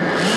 Yeah.